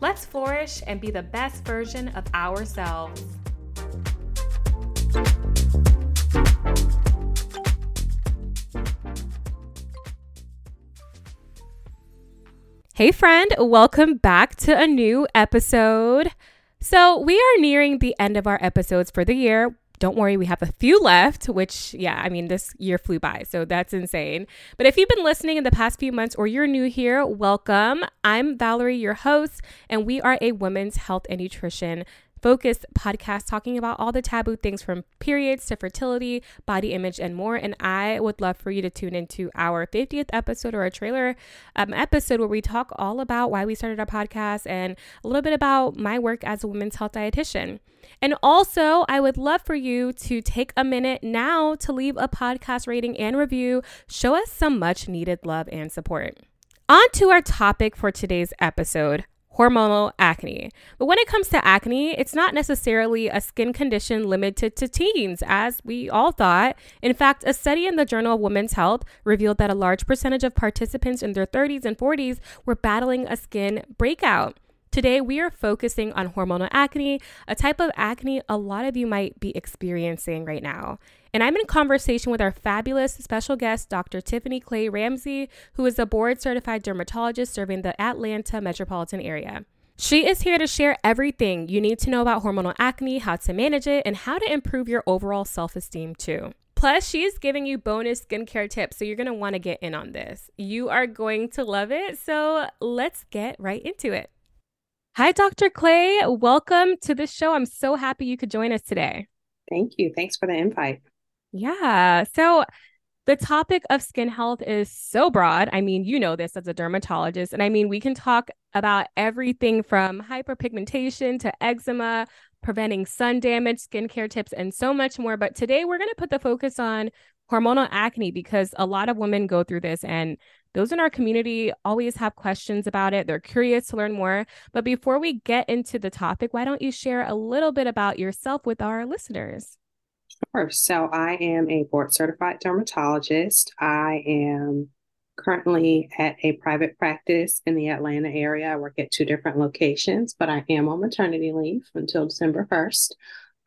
Let's flourish and be the best version of ourselves. Hey, friend, welcome back to a new episode. So, we are nearing the end of our episodes for the year. Don't worry, we have a few left, which, yeah, I mean, this year flew by, so that's insane. But if you've been listening in the past few months or you're new here, welcome. I'm Valerie, your host, and we are a women's health and nutrition focused podcast talking about all the taboo things from periods to fertility, body image, and more. And I would love for you to tune into our 50th episode or a trailer um, episode where we talk all about why we started our podcast and a little bit about my work as a women's health dietitian. And also, I would love for you to take a minute now to leave a podcast rating and review. Show us some much needed love and support. On to our topic for today's episode hormonal acne. But when it comes to acne, it's not necessarily a skin condition limited to teens, as we all thought. In fact, a study in the Journal of Women's Health revealed that a large percentage of participants in their 30s and 40s were battling a skin breakout. Today, we are focusing on hormonal acne, a type of acne a lot of you might be experiencing right now. And I'm in conversation with our fabulous special guest, Dr. Tiffany Clay Ramsey, who is a board certified dermatologist serving the Atlanta metropolitan area. She is here to share everything you need to know about hormonal acne, how to manage it, and how to improve your overall self esteem too. Plus, she is giving you bonus skincare tips, so you're gonna wanna get in on this. You are going to love it, so let's get right into it. Hi, Dr. Clay. Welcome to the show. I'm so happy you could join us today. Thank you. Thanks for the invite. Yeah. So, the topic of skin health is so broad. I mean, you know this as a dermatologist. And I mean, we can talk about everything from hyperpigmentation to eczema, preventing sun damage, skincare tips, and so much more. But today we're going to put the focus on hormonal acne because a lot of women go through this and those in our community always have questions about it. They're curious to learn more. But before we get into the topic, why don't you share a little bit about yourself with our listeners? Sure. So, I am a board certified dermatologist. I am currently at a private practice in the Atlanta area. I work at two different locations, but I am on maternity leave until December 1st.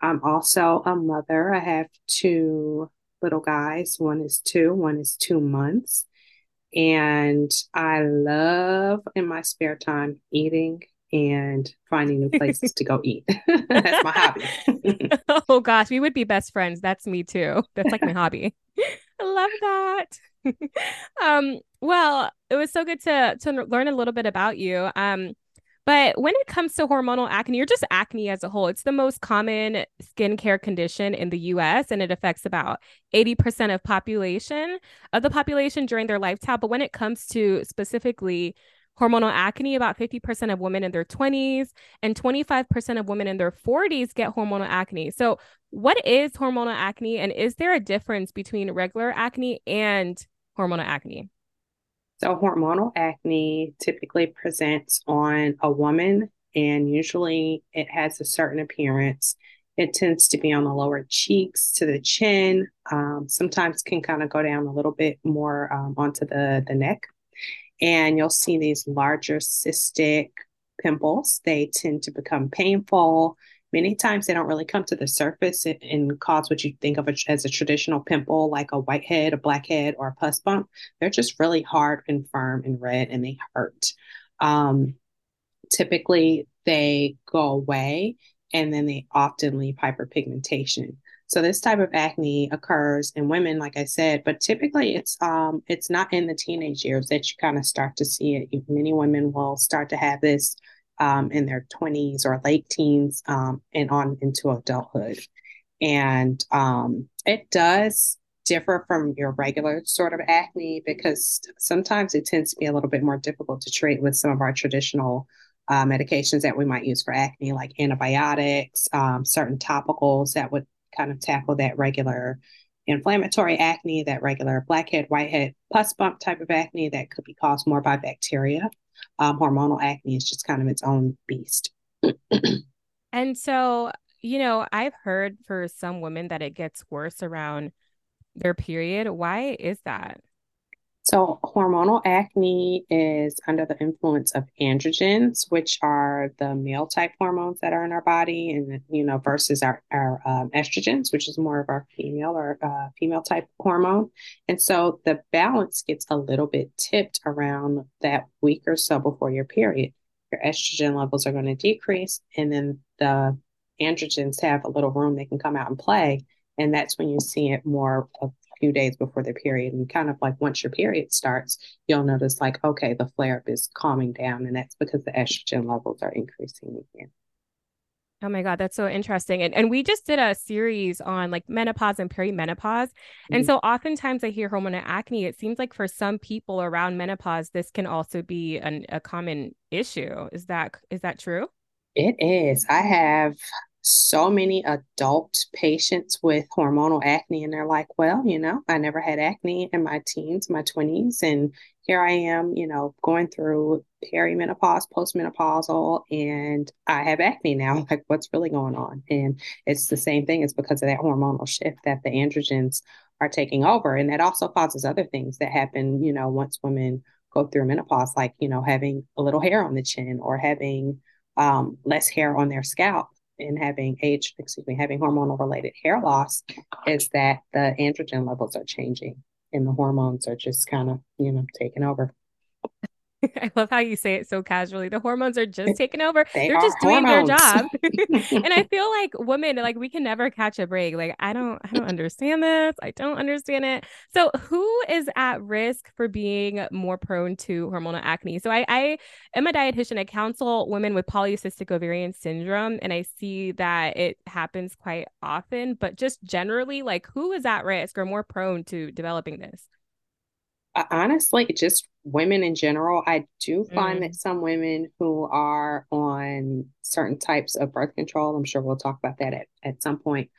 I'm also a mother. I have two little guys. One is two, one is two months. And I love in my spare time eating and finding new places to go eat. That's my hobby. oh gosh, we would be best friends. That's me too. That's like my hobby. I love that. um, well, it was so good to to learn a little bit about you. Um, but when it comes to hormonal acne, or just acne as a whole, it's the most common skincare condition in the US and it affects about 80% of population of the population during their lifetime. But when it comes to specifically hormonal acne, about 50% of women in their 20s and 25% of women in their 40s get hormonal acne. So, what is hormonal acne and is there a difference between regular acne and hormonal acne? So, hormonal acne typically presents on a woman, and usually it has a certain appearance. It tends to be on the lower cheeks to the chin. Um, sometimes can kind of go down a little bit more um, onto the, the neck. And you'll see these larger cystic pimples. They tend to become painful. Many times they don't really come to the surface and cause what you think of as a traditional pimple, like a whitehead, a blackhead, or a pus bump. They're just really hard and firm and red, and they hurt. Um, typically, they go away, and then they often leave hyperpigmentation. So this type of acne occurs in women, like I said, but typically it's um it's not in the teenage years that you kind of start to see it. Many women will start to have this um, in their 20s or late teens um, and on into adulthood. And um, it does differ from your regular sort of acne because sometimes it tends to be a little bit more difficult to treat with some of our traditional uh, medications that we might use for acne, like antibiotics, um, certain topicals that would kind of tackle that regular inflammatory acne, that regular blackhead, whitehead, pus bump type of acne that could be caused more by bacteria. Um, hormonal acne is just kind of its own beast. and so, you know, I've heard for some women that it gets worse around their period. Why is that? So, hormonal acne is under the influence of androgens, which are the male type hormones that are in our body, and you know, versus our our um, estrogens, which is more of our female or uh, female type hormone. And so, the balance gets a little bit tipped around that week or so before your period. Your estrogen levels are going to decrease, and then the androgens have a little room they can come out and play. And that's when you see it more of few days before the period. And kind of like once your period starts, you'll notice like, okay, the flare up is calming down. And that's because the estrogen levels are increasing again. Oh my God, that's so interesting. And, and we just did a series on like menopause and perimenopause. Mm-hmm. And so oftentimes I hear hormonal acne. It seems like for some people around menopause, this can also be an, a common issue. Is that is that true? It is. I have so many adult patients with hormonal acne, and they're like, well, you know, I never had acne in my teens, my 20s, and here I am, you know, going through perimenopause, postmenopausal, and I have acne now. Like, what's really going on? And it's the same thing. It's because of that hormonal shift that the androgens are taking over. And that also causes other things that happen, you know, once women go through menopause, like, you know, having a little hair on the chin or having um, less hair on their scalp in having age, excuse me, having hormonal related hair loss is that the androgen levels are changing and the hormones are just kind of, you know, taking over. I love how you say it so casually. The hormones are just taking over. they are just doing hormones. their job. and I feel like women, like we can never catch a break. Like I don't, I don't understand this. I don't understand it. So who is at risk for being more prone to hormonal acne? So I, I am a dietitian. I counsel women with polycystic ovarian syndrome, and I see that it happens quite often. But just generally, like who is at risk or more prone to developing this? Honestly, just women in general. I do find mm. that some women who are on certain types of birth control, I'm sure we'll talk about that at, at some point,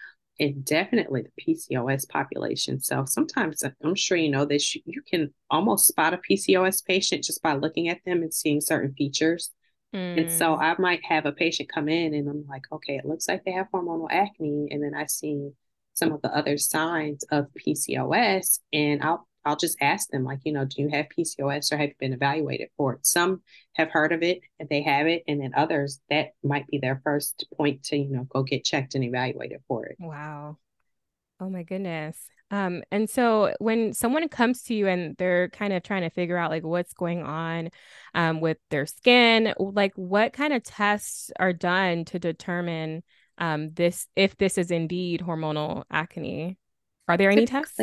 and definitely the PCOS population. So sometimes I'm sure you know this, you can almost spot a PCOS patient just by looking at them and seeing certain features. Mm. And so mm. I might have a patient come in and I'm like, okay, it looks like they have hormonal acne. And then I see some of the other signs of PCOS and I'll I'll just ask them, like, you know, do you have PCOS or have you been evaluated for it? Some have heard of it and they have it, and then others that might be their first point to, you know, go get checked and evaluated for it. Wow. Oh my goodness. Um, and so when someone comes to you and they're kind of trying to figure out like what's going on um, with their skin, like what kind of tests are done to determine um, this if this is indeed hormonal acne? Are there any tests?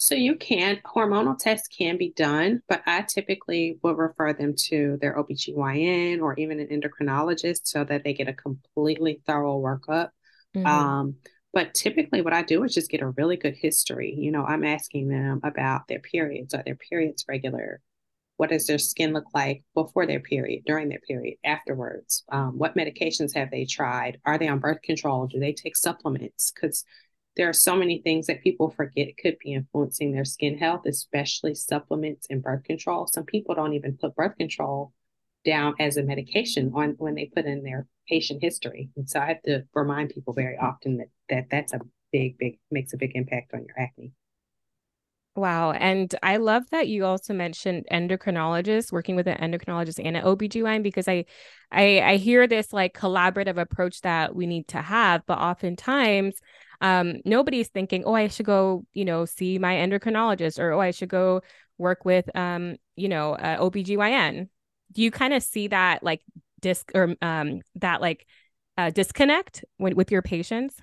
So you can, hormonal tests can be done, but I typically will refer them to their OBGYN or even an endocrinologist so that they get a completely thorough workup. Mm-hmm. Um, but typically what I do is just get a really good history. You know, I'm asking them about their periods. Are their periods regular? What does their skin look like before their period, during their period, afterwards? Um, what medications have they tried? Are they on birth control? Do they take supplements? Because there are so many things that people forget could be influencing their skin health, especially supplements and birth control. Some people don't even put birth control down as a medication on when they put in their patient history. And so I have to remind people very often that, that that's a big, big makes a big impact on your acne. Wow. And I love that you also mentioned endocrinologists, working with an endocrinologist and an OBGYN, because I, I I hear this like collaborative approach that we need to have, but oftentimes um, nobody's thinking, oh, I should go, you know, see my endocrinologist or, oh, I should go work with, um, you know, uh, OBGYN. Do you kind of see that like disc or um, that like uh, disconnect with, with your patients?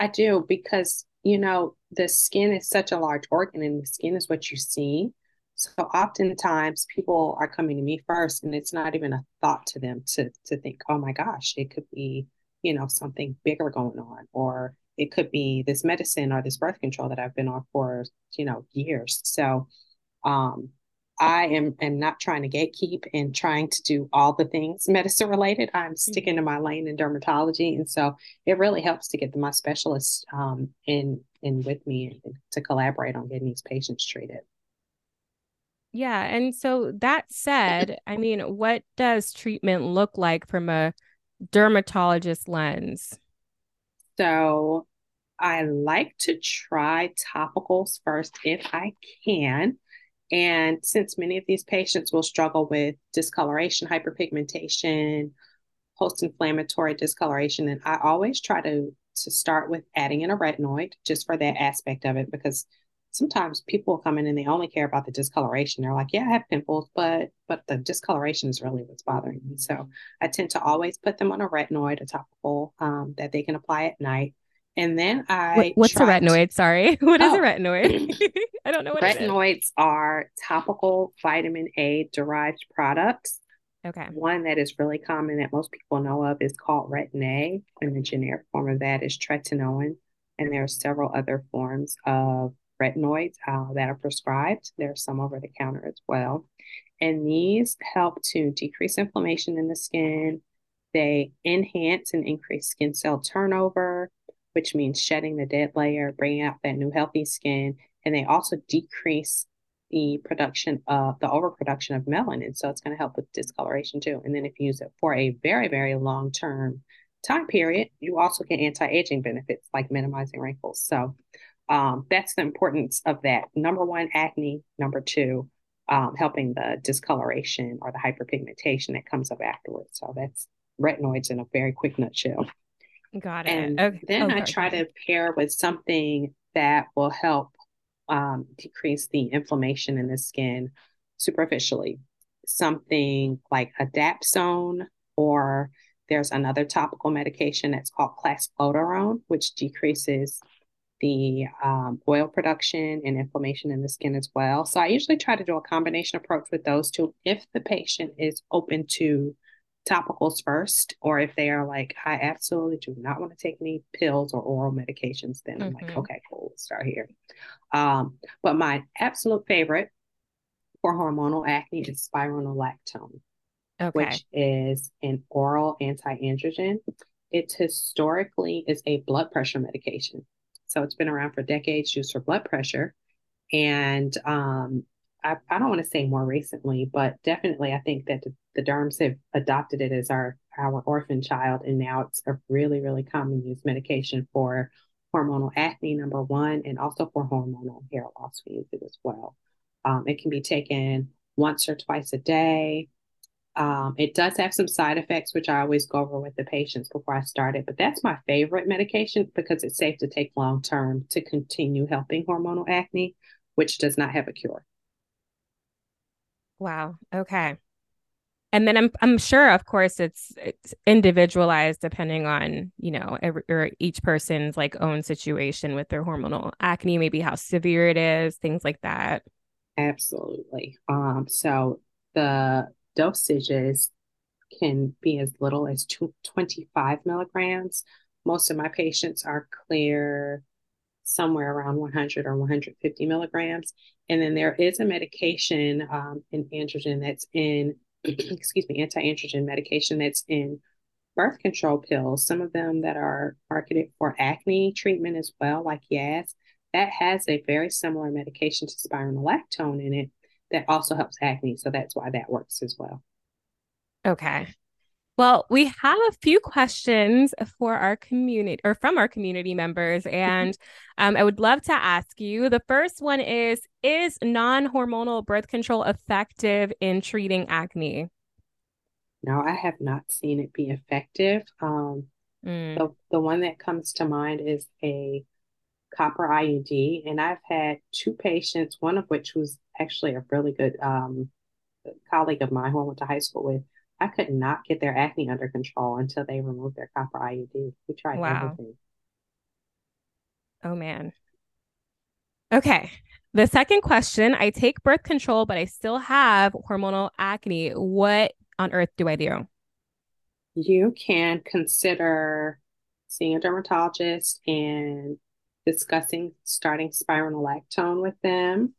I do because, you know, the skin is such a large organ and the skin is what you see. So oftentimes people are coming to me first and it's not even a thought to them to to think, oh my gosh, it could be, you know, something bigger going on or it could be this medicine or this birth control that I've been on for, you know, years. So um, I am am not trying to gatekeep and trying to do all the things medicine related. I'm mm-hmm. sticking to my lane in dermatology, and so it really helps to get my specialists um, in in with me to collaborate on getting these patients treated. Yeah, and so that said, I mean, what does treatment look like from a dermatologist lens? So, I like to try topicals first if I can. And since many of these patients will struggle with discoloration, hyperpigmentation, post inflammatory discoloration, and I always try to, to start with adding in a retinoid just for that aspect of it because sometimes people come in and they only care about the discoloration. They're like, yeah, I have pimples, but but the discoloration is really what's bothering me. So I tend to always put them on a retinoid, a topical um, that they can apply at night. And then I what's a retinoid? Sorry, what is oh. a retinoid? I don't know what retinoids are topical vitamin A derived products. Okay. One that is really common that most people know of is called Retin-A, and the generic form of that is tretinoin. And there are several other forms of retinoids uh, that are prescribed. There are some over the counter as well. And these help to decrease inflammation in the skin. They enhance and increase skin cell turnover which means shedding the dead layer, bringing out that new healthy skin. And they also decrease the production of the overproduction of melanin. So it's going to help with discoloration too. And then if you use it for a very, very long term time period, you also get anti aging benefits like minimizing wrinkles. So um, that's the importance of that. Number one, acne. Number two, um, helping the discoloration or the hyperpigmentation that comes up afterwards. So that's retinoids in a very quick nutshell. Got it. And okay. then I try to pair with something that will help um, decrease the inflammation in the skin superficially. Something like a Dapsone, or there's another topical medication that's called clascoterone, which decreases the um, oil production and inflammation in the skin as well. So I usually try to do a combination approach with those two if the patient is open to topicals first, or if they are like, I absolutely do not want to take any pills or oral medications, then I'm mm-hmm. like, okay, cool, let's start here. Um, but my absolute favorite for hormonal acne is spironolactone, okay. which is an oral anti-androgen. It historically is a blood pressure medication. So it's been around for decades, used for blood pressure. And um, I, I don't want to say more recently, but definitely I think that the, derms have adopted it as our our orphan child, and now it's a really really common use medication for hormonal acne number one, and also for hormonal hair loss. We use it as well. Um, it can be taken once or twice a day. Um, it does have some side effects, which I always go over with the patients before I start it. But that's my favorite medication because it's safe to take long term to continue helping hormonal acne, which does not have a cure. Wow. Okay. And then I'm I'm sure, of course, it's it's individualized depending on you know every, or each person's like own situation with their hormonal acne, maybe how severe it is, things like that. Absolutely. Um. So the dosages can be as little as 25 milligrams. Most of my patients are clear somewhere around 100 or 150 milligrams. And then there is a medication, um, an androgen that's in, excuse me, anti-androgen medication that's in birth control pills. Some of them that are marketed for acne treatment as well, like Yaz, that has a very similar medication to spironolactone in it that also helps acne. So that's why that works as well. Okay. Well, we have a few questions for our community or from our community members, and um, I would love to ask you. The first one is Is non hormonal birth control effective in treating acne? No, I have not seen it be effective. Um, mm. the, the one that comes to mind is a copper IUD, and I've had two patients, one of which was actually a really good um, colleague of mine who I went to high school with I could not get their acne under control until they removed their copper IUD. We tried wow. everything. Oh man. Okay. The second question I take birth control, but I still have hormonal acne. What on earth do I do? You can consider seeing a dermatologist and discussing starting spironolactone with them.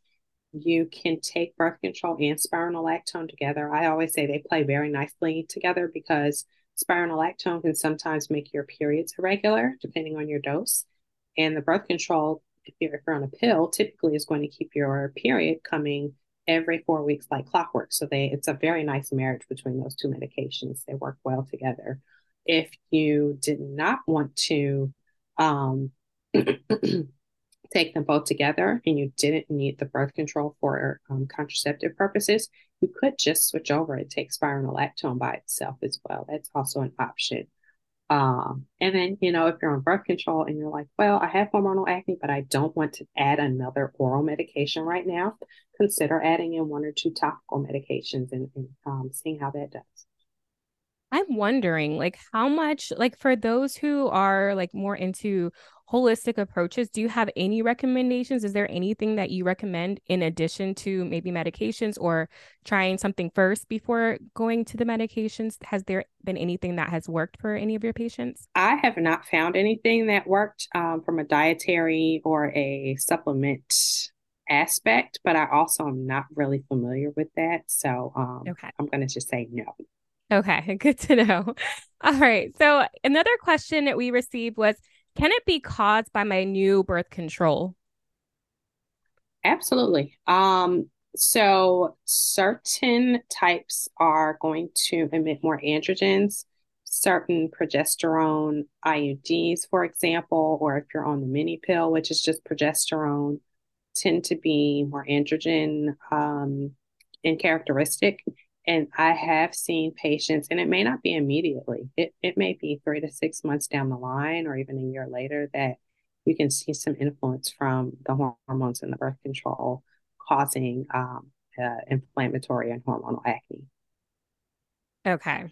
You can take birth control and spironolactone together. I always say they play very nicely together because spironolactone can sometimes make your periods irregular depending on your dose. And the birth control, if you're, if you're on a pill, typically is going to keep your period coming every four weeks like clockwork. So they it's a very nice marriage between those two medications. They work well together. If you did not want to um, take them both together and you didn't need the birth control for um, contraceptive purposes, you could just switch over and take spironolactone by itself as well. That's also an option. Um, and then, you know, if you're on birth control and you're like, well, I have hormonal acne, but I don't want to add another oral medication right now, consider adding in one or two topical medications and, and um, seeing how that does. I'm wondering, like, how much, like, for those who are like more into holistic approaches, do you have any recommendations? Is there anything that you recommend in addition to maybe medications or trying something first before going to the medications? Has there been anything that has worked for any of your patients? I have not found anything that worked um, from a dietary or a supplement aspect, but I also am not really familiar with that. So um, okay. I'm going to just say no. Okay, good to know. All right. So another question that we received was can it be caused by my new birth control? Absolutely. Um, so certain types are going to emit more androgens, certain progesterone IUDs, for example, or if you're on the mini pill, which is just progesterone, tend to be more androgen um, in characteristic. And I have seen patients, and it may not be immediately, it, it may be three to six months down the line or even a year later that you can see some influence from the hormones in the birth control causing um, uh, inflammatory and hormonal acne. Okay.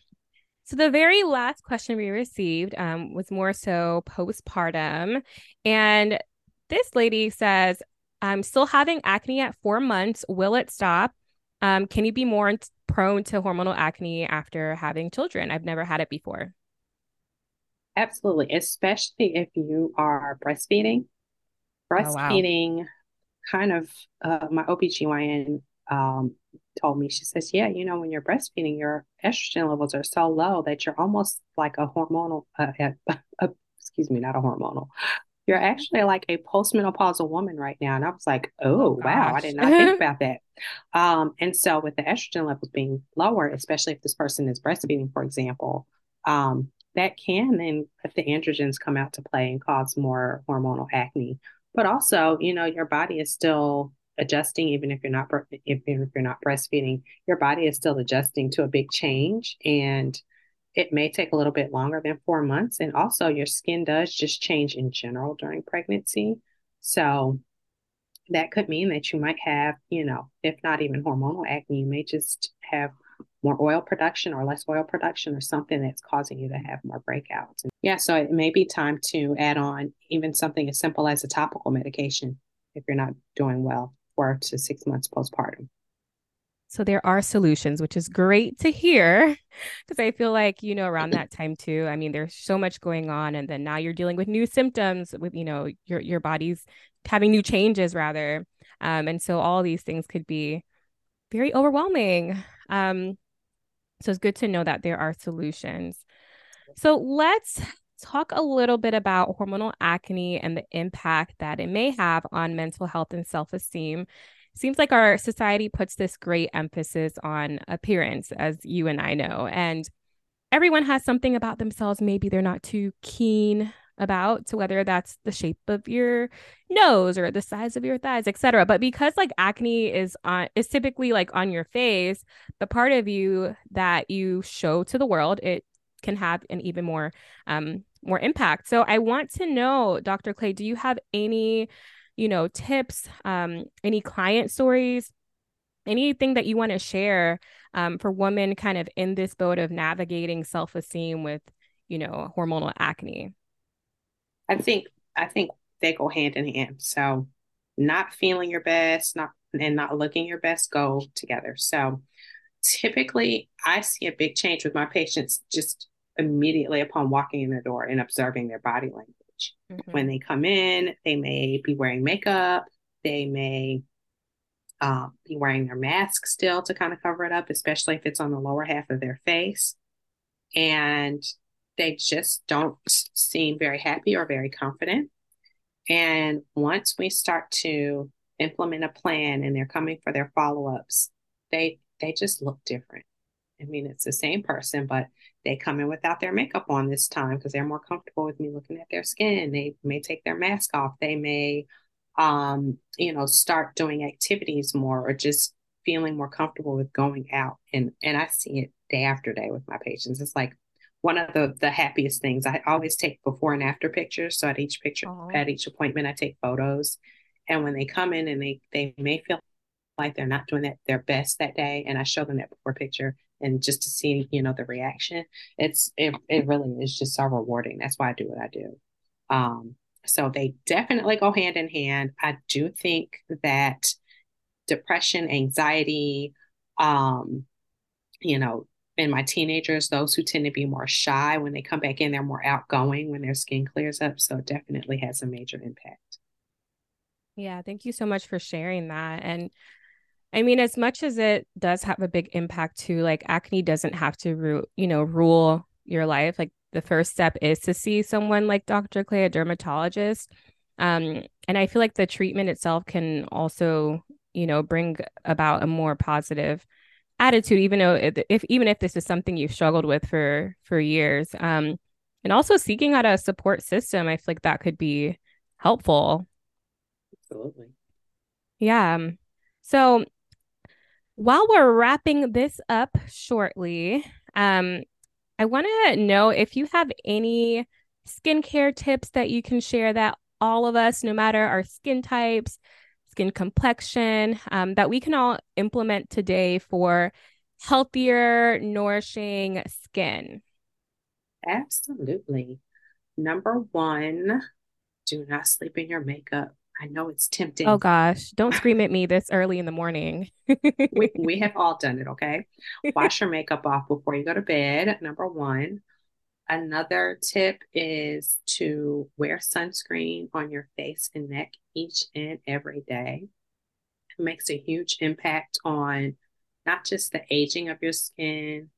So the very last question we received um, was more so postpartum. And this lady says, I'm still having acne at four months. Will it stop? Um, can you be more prone to hormonal acne after having children? I've never had it before. Absolutely, especially if you are breastfeeding. Breastfeeding, oh, wow. kind of, uh, my OBGYN um, told me, she says, Yeah, you know, when you're breastfeeding, your estrogen levels are so low that you're almost like a hormonal, uh, uh, excuse me, not a hormonal, you're actually like a postmenopausal woman right now. And I was like, oh, oh wow, I did not think about that. Um, and so with the estrogen levels being lower, especially if this person is breastfeeding, for example, um, that can then if the androgens come out to play and cause more hormonal acne. But also, you know, your body is still adjusting, even if you're not if, if you're not breastfeeding, your body is still adjusting to a big change. And it may take a little bit longer than four months. And also, your skin does just change in general during pregnancy. So, that could mean that you might have, you know, if not even hormonal acne, you may just have more oil production or less oil production or something that's causing you to have more breakouts. And yeah, so it may be time to add on even something as simple as a topical medication if you're not doing well four to six months postpartum. So there are solutions, which is great to hear because I feel like, you know, around that time too, I mean, there's so much going on. And then now you're dealing with new symptoms with, you know, your, your body's having new changes rather. Um, and so all these things could be very overwhelming. Um, so it's good to know that there are solutions. So let's talk a little bit about hormonal acne and the impact that it may have on mental health and self esteem seems like our society puts this great emphasis on appearance, as you and I know. And everyone has something about themselves maybe they're not too keen about so whether that's the shape of your nose or the size of your thighs etc but because like acne is on is typically like on your face the part of you that you show to the world it can have an even more um more impact so i want to know dr clay do you have any you know, tips, um, any client stories, anything that you want to share um, for women kind of in this boat of navigating self-esteem with, you know, hormonal acne? I think I think they go hand in hand. So not feeling your best, not and not looking your best go together. So typically I see a big change with my patients just immediately upon walking in the door and observing their body language. Mm-hmm. When they come in, they may be wearing makeup, they may um, be wearing their mask still to kind of cover it up, especially if it's on the lower half of their face. And they just don't seem very happy or very confident. And once we start to implement a plan and they're coming for their follow-ups, they they just look different. I mean, it's the same person, but they come in without their makeup on this time because they're more comfortable with me looking at their skin. They may take their mask off. They may, um, you know, start doing activities more or just feeling more comfortable with going out. And and I see it day after day with my patients. It's like one of the the happiest things. I always take before and after pictures. So at each picture, Aww. at each appointment, I take photos. And when they come in and they they may feel like they're not doing that their best that day, and I show them that before picture, and just to see you know the reaction, it's it it really is just so rewarding. That's why I do what I do. Um, so they definitely go hand in hand. I do think that depression, anxiety, um, you know, in my teenagers, those who tend to be more shy, when they come back in, they're more outgoing when their skin clears up. So it definitely has a major impact. Yeah, thank you so much for sharing that. And I mean, as much as it does have a big impact too, like acne doesn't have to ru- you know, rule your life. Like the first step is to see someone like Dr. Clay, a dermatologist. Um, and I feel like the treatment itself can also, you know, bring about a more positive attitude even though if even if this is something you've struggled with for for years um and also seeking out a support system i feel like that could be helpful absolutely yeah um, so while we're wrapping this up shortly um i want to know if you have any skincare tips that you can share that all of us no matter our skin types skin complexion um, that we can all implement today for healthier, nourishing skin? Absolutely. Number one, do not sleep in your makeup. I know it's tempting. Oh gosh, don't scream at me this early in the morning. we, we have all done it, okay? Wash your makeup off before you go to bed. Number one. Another tip is to wear sunscreen on your face and neck each and every day. It makes a huge impact on not just the aging of your skin,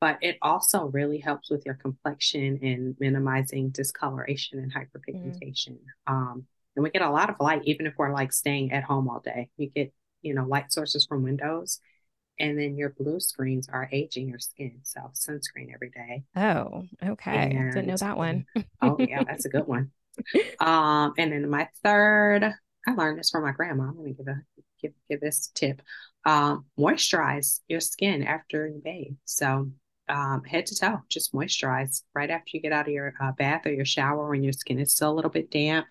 but it also really helps with your complexion and minimizing discoloration and hyperpigmentation. Mm. Um, and we get a lot of light, even if we're like staying at home all day. You get, you know, light sources from windows and then your blue screens are aging your skin. So sunscreen every day. Oh, okay. And, Didn't know that one. oh yeah, that's a good one. Um, and then my third, I learned this from my grandma. I'm gonna give a give give this tip. Um, moisturize your skin after you bathe. So um, head to toe, just moisturize right after you get out of your uh, bath or your shower when your skin is still a little bit damp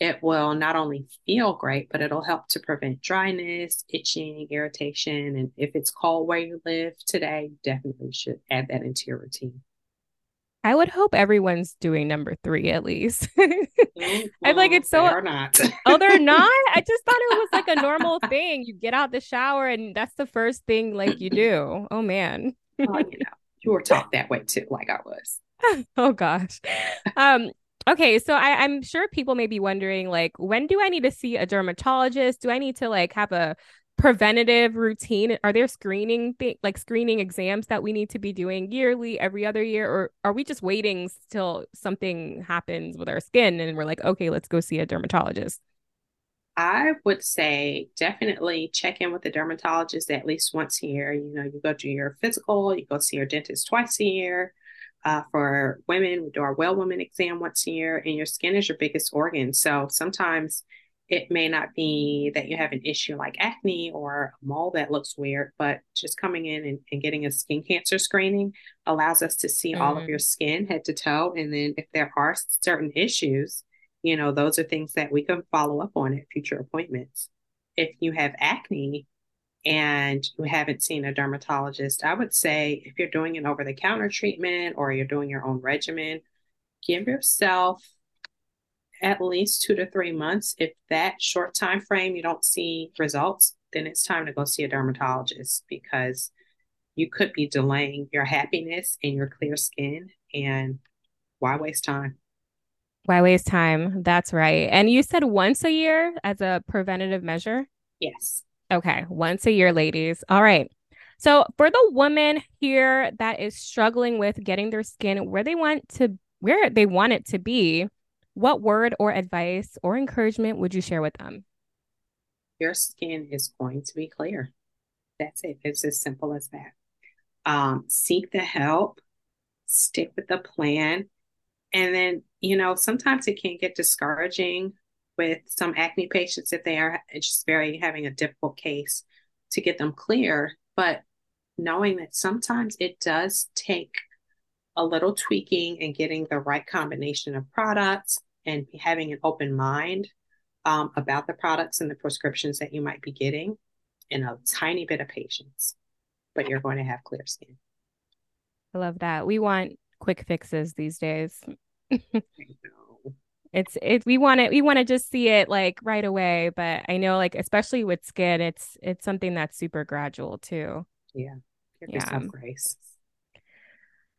it will not only feel great, but it'll help to prevent dryness, itching, irritation. And if it's cold where you live today, definitely should add that into your routine. I would hope everyone's doing number three at least. mm-hmm. I like it's so. They're not. oh, they're not. I just thought it was like a normal thing. You get out the shower and that's the first thing like you do. Oh man. well, you know, you were taught that way too, like I was. oh gosh. Um, Okay, so I, I'm sure people may be wondering, like, when do I need to see a dermatologist? Do I need to like have a preventative routine? Are there screening th- like screening exams that we need to be doing yearly, every other year, or are we just waiting till something happens with our skin and we're like, okay, let's go see a dermatologist? I would say definitely check in with the dermatologist at least once a year. You know, you go to your physical, you go see your dentist twice a year. Uh, for women, we do our well woman exam once a year, and your skin is your biggest organ. So sometimes it may not be that you have an issue like acne or a mole that looks weird, but just coming in and, and getting a skin cancer screening allows us to see mm-hmm. all of mm-hmm. your skin head to toe. And then if there are certain issues, you know, those are things that we can follow up on at future appointments. If you have acne, and you haven't seen a dermatologist, I would say if you're doing an over the counter treatment or you're doing your own regimen, give yourself at least two to three months. If that short time frame you don't see results, then it's time to go see a dermatologist because you could be delaying your happiness and your clear skin. And why waste time? Why waste time? That's right. And you said once a year as a preventative measure? Yes. Okay, once a year, ladies. All right. So, for the woman here that is struggling with getting their skin where they want to where they want it to be, what word or advice or encouragement would you share with them? Your skin is going to be clear. That's it. It's as simple as that. Um, seek the help, stick with the plan, and then, you know, sometimes it can get discouraging with some acne patients if they are just very having a difficult case to get them clear. But knowing that sometimes it does take a little tweaking and getting the right combination of products and having an open mind um, about the products and the prescriptions that you might be getting and a tiny bit of patience, but you're going to have clear skin. I love that. We want quick fixes these days. it's it we want it we want to just see it like right away but i know like especially with skin it's it's something that's super gradual too yeah give yeah. grace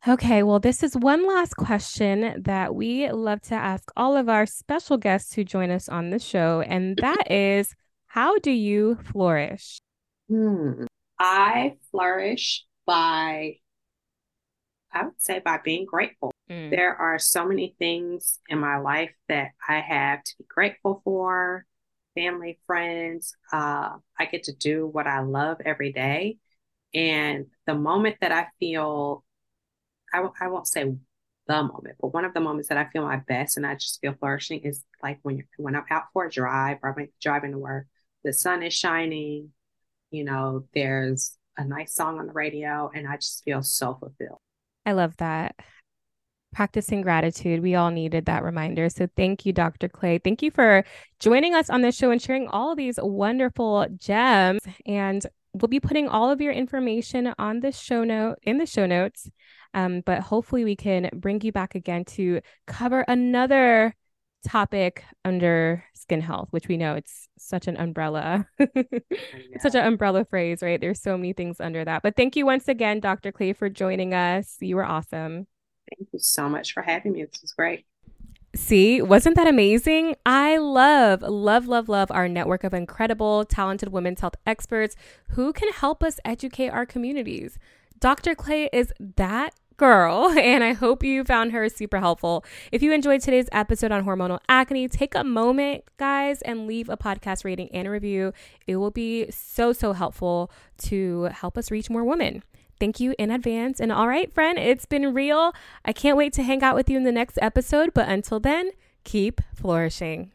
Okay, well, this is one last question that we love to ask all of our special guests who join us on the show, and that is how do you flourish? Hmm. I flourish by, I would say, by being grateful. Mm. There are so many things in my life that I have to be grateful for family, friends. Uh, I get to do what I love every day. And the moment that I feel I w- I won't say the moment, but one of the moments that I feel my best and I just feel flourishing is like when you're, when I'm out for a drive or I'm driving to work, the sun is shining, you know, there's a nice song on the radio, and I just feel so fulfilled. I love that. Practicing gratitude. We all needed that reminder. So thank you, Dr. Clay. Thank you for joining us on this show and sharing all these wonderful gems. And we'll be putting all of your information on the show note in the show notes. Um, but hopefully, we can bring you back again to cover another topic under skin health, which we know it's such an umbrella, such an umbrella phrase, right? There's so many things under that. But thank you once again, Dr. Clay, for joining us. You were awesome. Thank you so much for having me. This was great. See, wasn't that amazing? I love, love, love, love our network of incredible, talented women's health experts who can help us educate our communities. Dr. Clay is that girl, and I hope you found her super helpful. If you enjoyed today's episode on hormonal acne, take a moment, guys, and leave a podcast rating and a review. It will be so, so helpful to help us reach more women. Thank you in advance. And all right, friend, it's been real. I can't wait to hang out with you in the next episode. But until then, keep flourishing.